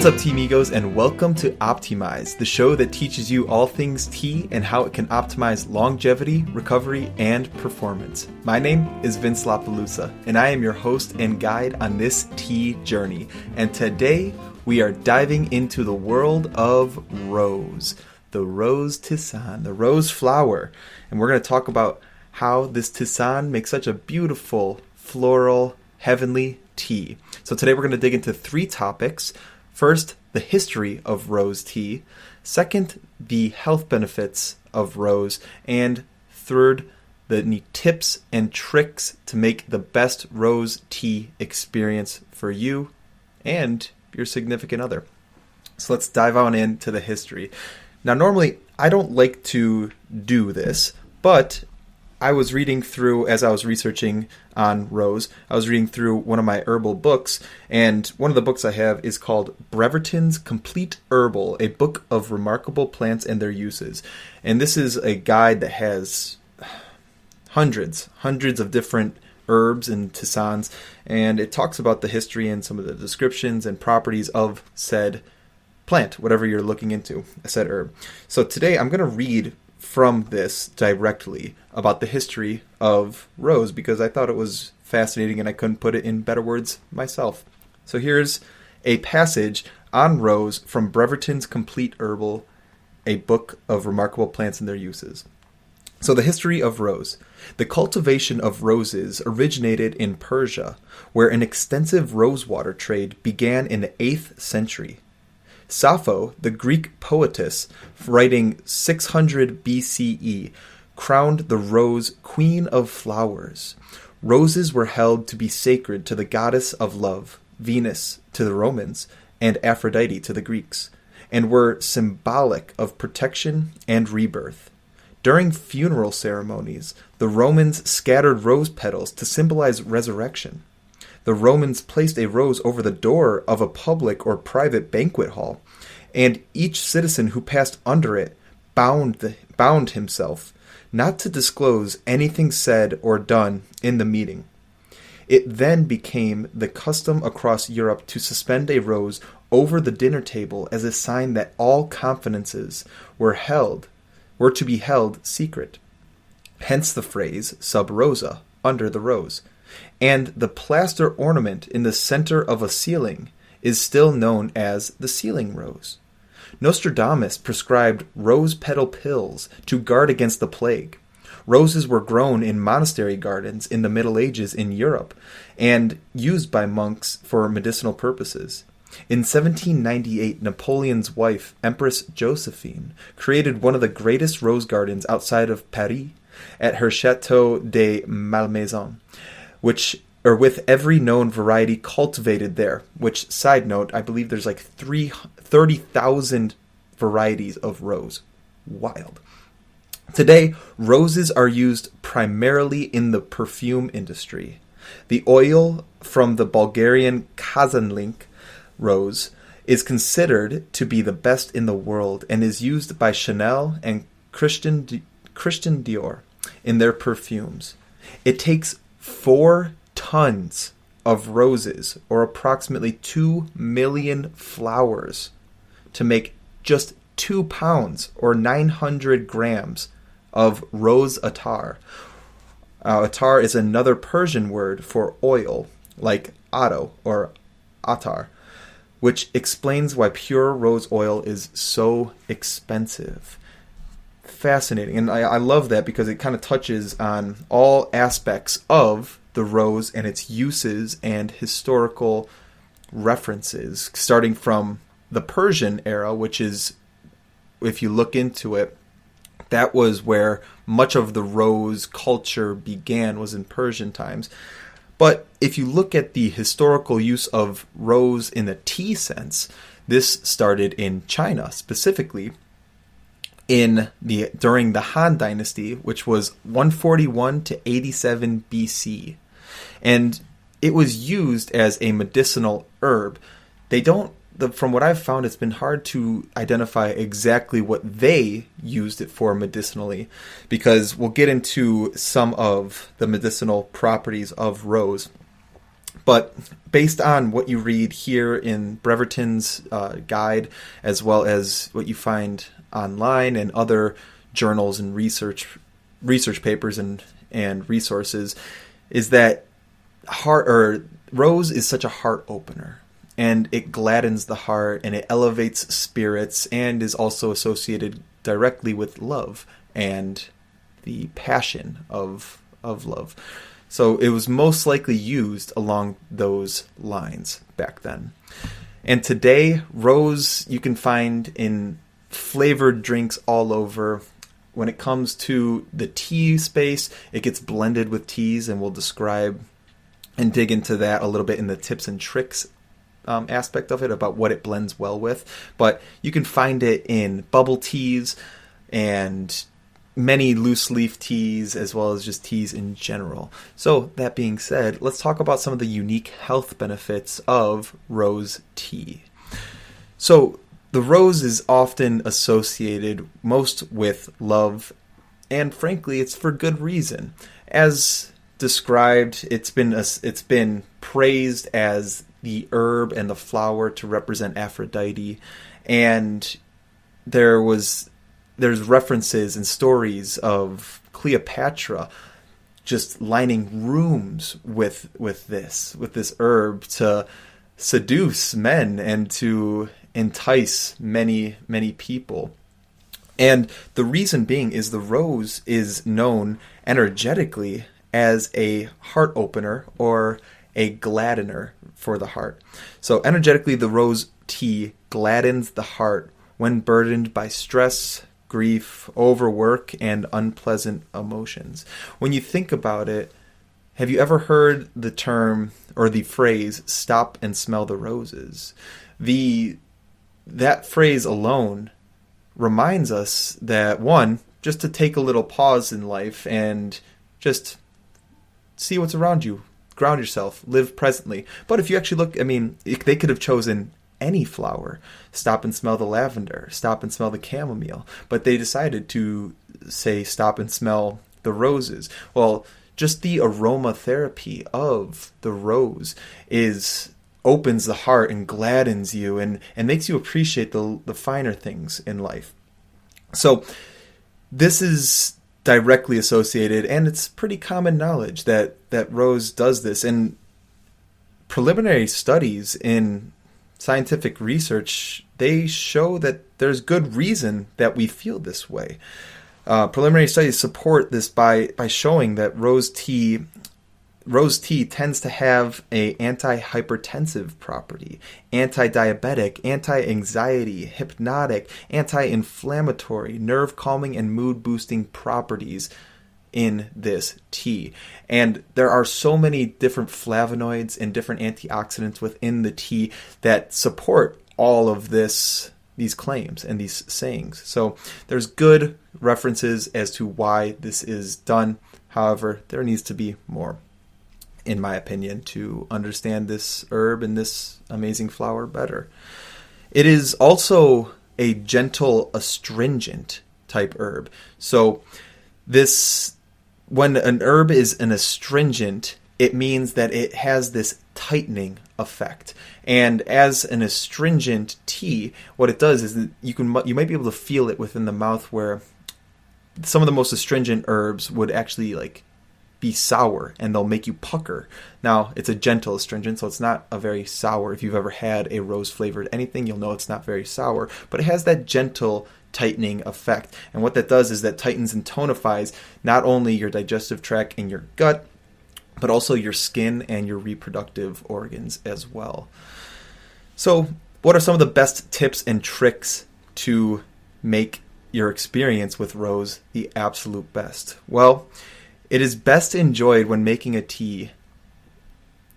What's up, Team Migos, and welcome to Optimize, the show that teaches you all things tea and how it can optimize longevity, recovery, and performance. My name is Vince LaPalooza, and I am your host and guide on this tea journey. And today we are diving into the world of rose, the rose tisane, the rose flower, and we're going to talk about how this tisane makes such a beautiful, floral, heavenly tea. So today we're going to dig into three topics. First, the history of rose tea. Second, the health benefits of rose. And third, the tips and tricks to make the best rose tea experience for you and your significant other. So let's dive on into the history. Now, normally I don't like to do this, but I was reading through as I was researching on rose. I was reading through one of my herbal books, and one of the books I have is called Breverton's Complete Herbal: A Book of Remarkable Plants and Their Uses. And this is a guide that has hundreds, hundreds of different herbs and tisanes, and it talks about the history and some of the descriptions and properties of said plant, whatever you're looking into, a said herb. So today I'm going to read from this directly about the history of rose because I thought it was fascinating and I couldn't put it in better words myself. So here's a passage on rose from Breverton's Complete Herbal, a book of remarkable plants and their uses. So, the history of rose. The cultivation of roses originated in Persia, where an extensive rosewater trade began in the 8th century. Sappho, the Greek poetess, writing 600 BCE, crowned the rose queen of flowers. Roses were held to be sacred to the goddess of love, Venus to the Romans, and Aphrodite to the Greeks, and were symbolic of protection and rebirth. During funeral ceremonies, the Romans scattered rose petals to symbolize resurrection the Romans placed a rose over the door of a public or private banquet hall, and each citizen who passed under it bound, the, bound himself not to disclose anything said or done in the meeting. It then became the custom across Europe to suspend a rose over the dinner table as a sign that all confidences were held were to be held secret. Hence the phrase sub rosa, under the rose and the plaster ornament in the center of a ceiling is still known as the ceiling rose. Nostradamus prescribed rose petal pills to guard against the plague. Roses were grown in monastery gardens in the Middle Ages in Europe and used by monks for medicinal purposes. In 1798, Napoleon's wife, Empress Josephine, created one of the greatest rose gardens outside of Paris at her Chateau de Malmaison which or with every known variety cultivated there. Which side note, I believe there's like 30,000 varieties of rose. Wild. Today, roses are used primarily in the perfume industry. The oil from the Bulgarian Kazanlink rose is considered to be the best in the world and is used by Chanel and Christian, Christian Dior in their perfumes. It takes four tons of roses, or approximately 2 million flowers, to make just 2 pounds, or 900 grams, of rose attar. Uh, attar is another Persian word for oil, like otto or attar, which explains why pure rose oil is so expensive fascinating. And I, I love that because it kind of touches on all aspects of the rose and its uses and historical references, starting from the Persian era, which is, if you look into it, that was where much of the rose culture began, was in Persian times. But if you look at the historical use of rose in the tea sense, this started in China specifically in the during the Han Dynasty, which was 141 to 87 BC, and it was used as a medicinal herb. They don't. The, from what I've found, it's been hard to identify exactly what they used it for medicinally, because we'll get into some of the medicinal properties of rose. But based on what you read here in Breverton's uh, guide, as well as what you find online and other journals and research research papers and and resources, is that heart or rose is such a heart opener and it gladdens the heart and it elevates spirits and is also associated directly with love and the passion of of love. So it was most likely used along those lines back then. And today, rose you can find in flavored drinks all over. When it comes to the tea space, it gets blended with teas, and we'll describe and dig into that a little bit in the tips and tricks um, aspect of it about what it blends well with. But you can find it in bubble teas and many loose leaf teas as well as just teas in general. So, that being said, let's talk about some of the unique health benefits of rose tea. So, the rose is often associated most with love, and frankly, it's for good reason. As described, it's been a, it's been praised as the herb and the flower to represent Aphrodite, and there was there's references and stories of Cleopatra just lining rooms with with this with this herb to seduce men and to entice many many people. And the reason being is the rose is known energetically as a heart opener or a gladdener for the heart. So energetically the rose tea gladdens the heart when burdened by stress, grief, overwork, and unpleasant emotions. When you think about it, have you ever heard the term or the phrase stop and smell the roses? The that phrase alone reminds us that one, just to take a little pause in life and just see what's around you, ground yourself, live presently. But if you actually look, I mean, they could have chosen any flower. Stop and smell the lavender, stop and smell the chamomile. But they decided to say stop and smell the roses. Well, just the aromatherapy of the rose is opens the heart and gladdens you and, and makes you appreciate the the finer things in life. So this is directly associated and it's pretty common knowledge that that rose does this and preliminary studies in scientific research, they show that there's good reason that we feel this way. Uh, preliminary studies support this by by showing that rose tea rose tea tends to have a anti-hypertensive property, anti-diabetic, anti-anxiety, hypnotic, anti-inflammatory, nerve calming and mood boosting properties in this tea. And there are so many different flavonoids and different antioxidants within the tea that support all of this these claims and these sayings. So there's good references as to why this is done. However, there needs to be more in my opinion to understand this herb and this amazing flower better. It is also a gentle astringent type herb. So this when an herb is an astringent, it means that it has this tightening effect. And as an astringent tea, what it does is you can you might be able to feel it within the mouth where some of the most astringent herbs would actually like be sour and they'll make you pucker. Now, it's a gentle astringent, so it's not a very sour. If you've ever had a rose flavored anything, you'll know it's not very sour, but it has that gentle tightening effect. And what that does is that tightens and tonifies not only your digestive tract and your gut, but also your skin and your reproductive organs as well. So, what are some of the best tips and tricks to make your experience with rose the absolute best? Well, it is best enjoyed when making a tea.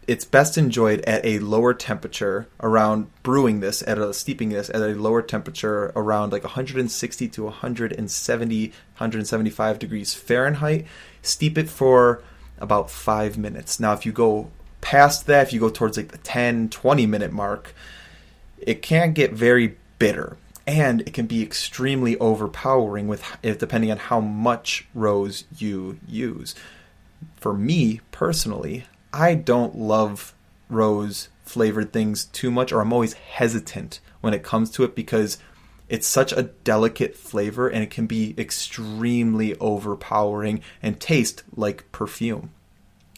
It's best enjoyed at a lower temperature around brewing this at a steeping this at a lower temperature around like 160 to 170 175 degrees fahrenheit. Steep it for about five minutes. Now if you go past that if you go towards like the 10 20 minute mark it can get very bitter and it can be extremely overpowering with depending on how much rose you use for me personally I don't love rose flavored things too much, or I'm always hesitant when it comes to it because it's such a delicate flavor and it can be extremely overpowering and taste like perfume.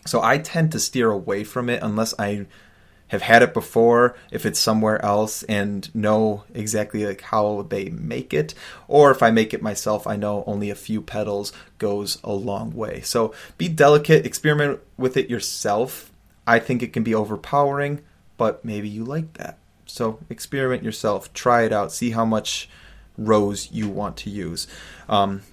So I tend to steer away from it unless I have had it before, if it's somewhere else and know exactly like how they make it, or if I make it myself, I know only a few petals goes a long way. So be delicate, experiment with it yourself. I think it can be overpowering, but maybe you like that. So experiment yourself, try it out, see how much rose you want to use. Um,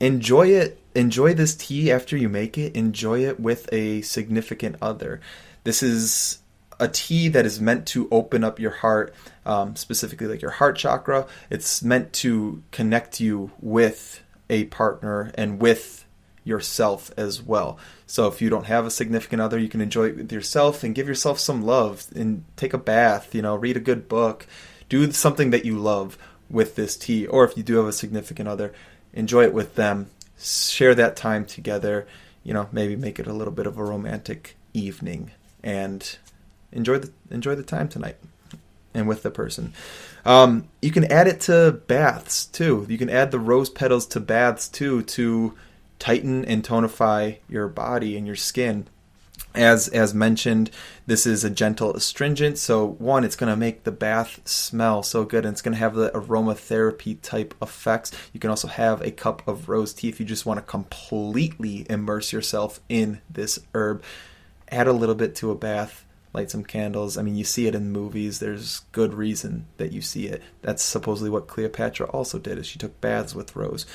enjoy it. Enjoy this tea after you make it. Enjoy it with a significant other. This is a tea that is meant to open up your heart, um, specifically like your heart chakra. It's meant to connect you with a partner and with yourself as well. So if you don't have a significant other, you can enjoy it with yourself and give yourself some love and take a bath, you know, read a good book, do something that you love with this tea. Or if you do have a significant other, enjoy it with them, share that time together, you know, maybe make it a little bit of a romantic evening and enjoy the enjoy the time tonight and with the person. Um, you can add it to baths too. You can add the rose petals to baths too to tighten and tonify your body and your skin. As as mentioned, this is a gentle astringent. So one, it's going to make the bath smell so good, and it's going to have the aromatherapy type effects. You can also have a cup of rose tea if you just want to completely immerse yourself in this herb. Add a little bit to a bath light some candles. I mean, you see it in movies. There's good reason that you see it. That's supposedly what Cleopatra also did. Is she took baths with rose.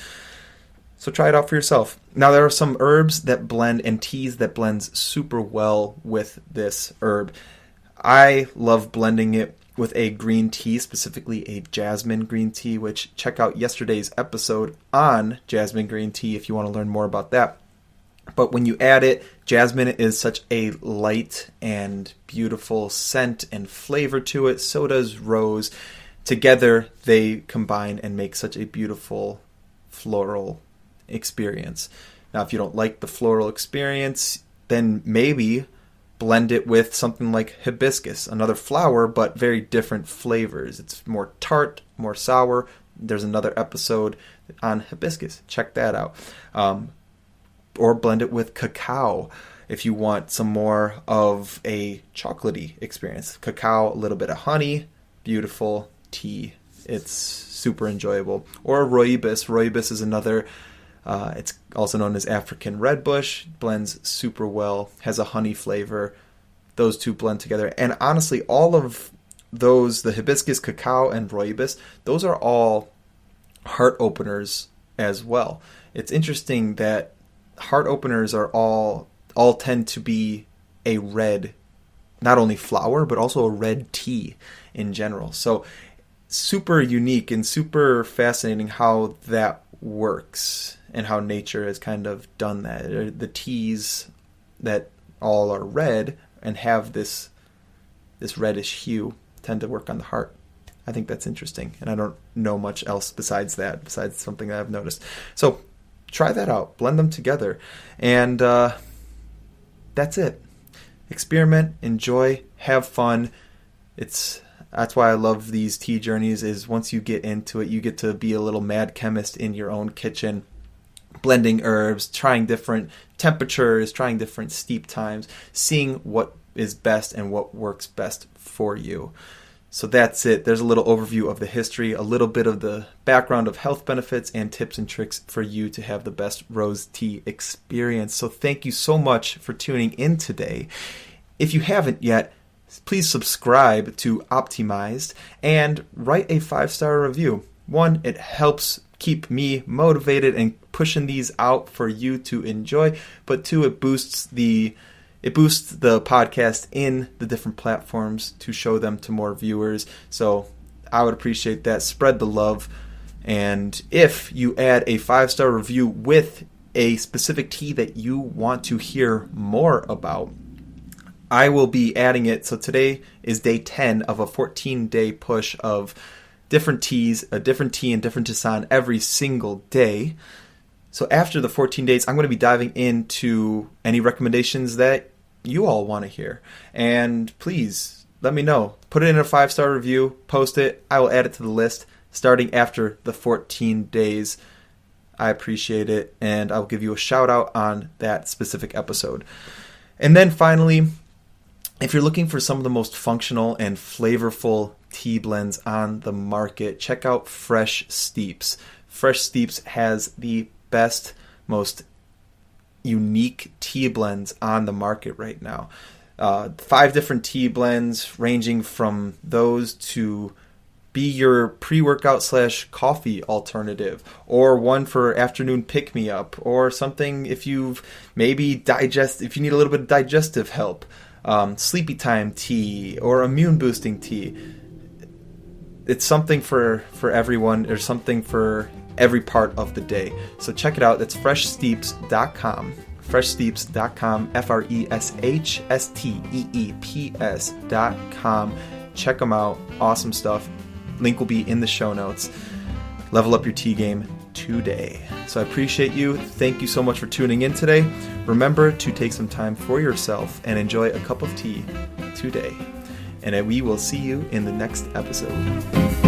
So try it out for yourself. Now there are some herbs that blend and teas that blends super well with this herb. I love blending it with a green tea, specifically a jasmine green tea, which check out yesterday's episode on jasmine green tea if you want to learn more about that. But when you add it, jasmine is such a light and beautiful scent and flavor to it. So does rose. Together, they combine and make such a beautiful floral experience. Now, if you don't like the floral experience, then maybe blend it with something like hibiscus, another flower, but very different flavors. It's more tart, more sour. There's another episode on hibiscus. Check that out. Um, or blend it with cacao if you want some more of a chocolatey experience. Cacao, a little bit of honey, beautiful tea. It's super enjoyable. Or rooibos. Rooibos is another uh, it's also known as African red bush. Blends super well. Has a honey flavor. Those two blend together. And honestly, all of those, the hibiscus, cacao, and rooibos, those are all heart openers as well. It's interesting that heart openers are all all tend to be a red, not only flower but also a red tea in general. So super unique and super fascinating how that works and how nature has kind of done that. Uh, the teas that all are red and have this this reddish hue tend to work on the heart. I think that's interesting, and I don't know much else besides that, besides something that I've noticed. So try that out, blend them together, and uh, that's it. Experiment, enjoy, have fun. It's that's why I love these tea journeys. Is once you get into it, you get to be a little mad chemist in your own kitchen blending herbs, trying different temperatures, trying different steep times, seeing what is best and what works best for you. So that's it. There's a little overview of the history, a little bit of the background of health benefits, and tips and tricks for you to have the best rose tea experience. So thank you so much for tuning in today. If you haven't yet, please subscribe to Optimized and write a five star review. One, it helps keep me motivated and pushing these out for you to enjoy, but two, it boosts the it boosts the podcast in the different platforms to show them to more viewers. So I would appreciate that. Spread the love. And if you add a five star review with a specific tea that you want to hear more about, I will be adding it. So today is day 10 of a 14 day push of different teas, a different tea and different tisane every single day. So after the 14 days, I'm going to be diving into any recommendations that you all want to hear. And please let me know. Put it in a five star review, post it. I will add it to the list starting after the 14 days. I appreciate it, and I'll give you a shout out on that specific episode. And then finally, if you're looking for some of the most functional and flavorful tea blends on the market, check out Fresh Steeps. Fresh Steeps has the best, most unique tea blends on the market right now. Uh, five different tea blends, ranging from those to be your pre-workout slash coffee alternative or one for afternoon pick me up or something if you've maybe digest if you need a little bit of digestive help um, sleepy time tea or immune boosting tea it's something for for everyone there's something for every part of the day so check it out that's freshsteeps.com freshsteeps.com f-r-e-s-h-s-t-e-e-p-s.com check them out awesome stuff Link will be in the show notes. Level up your tea game today. So I appreciate you. Thank you so much for tuning in today. Remember to take some time for yourself and enjoy a cup of tea today. And we will see you in the next episode.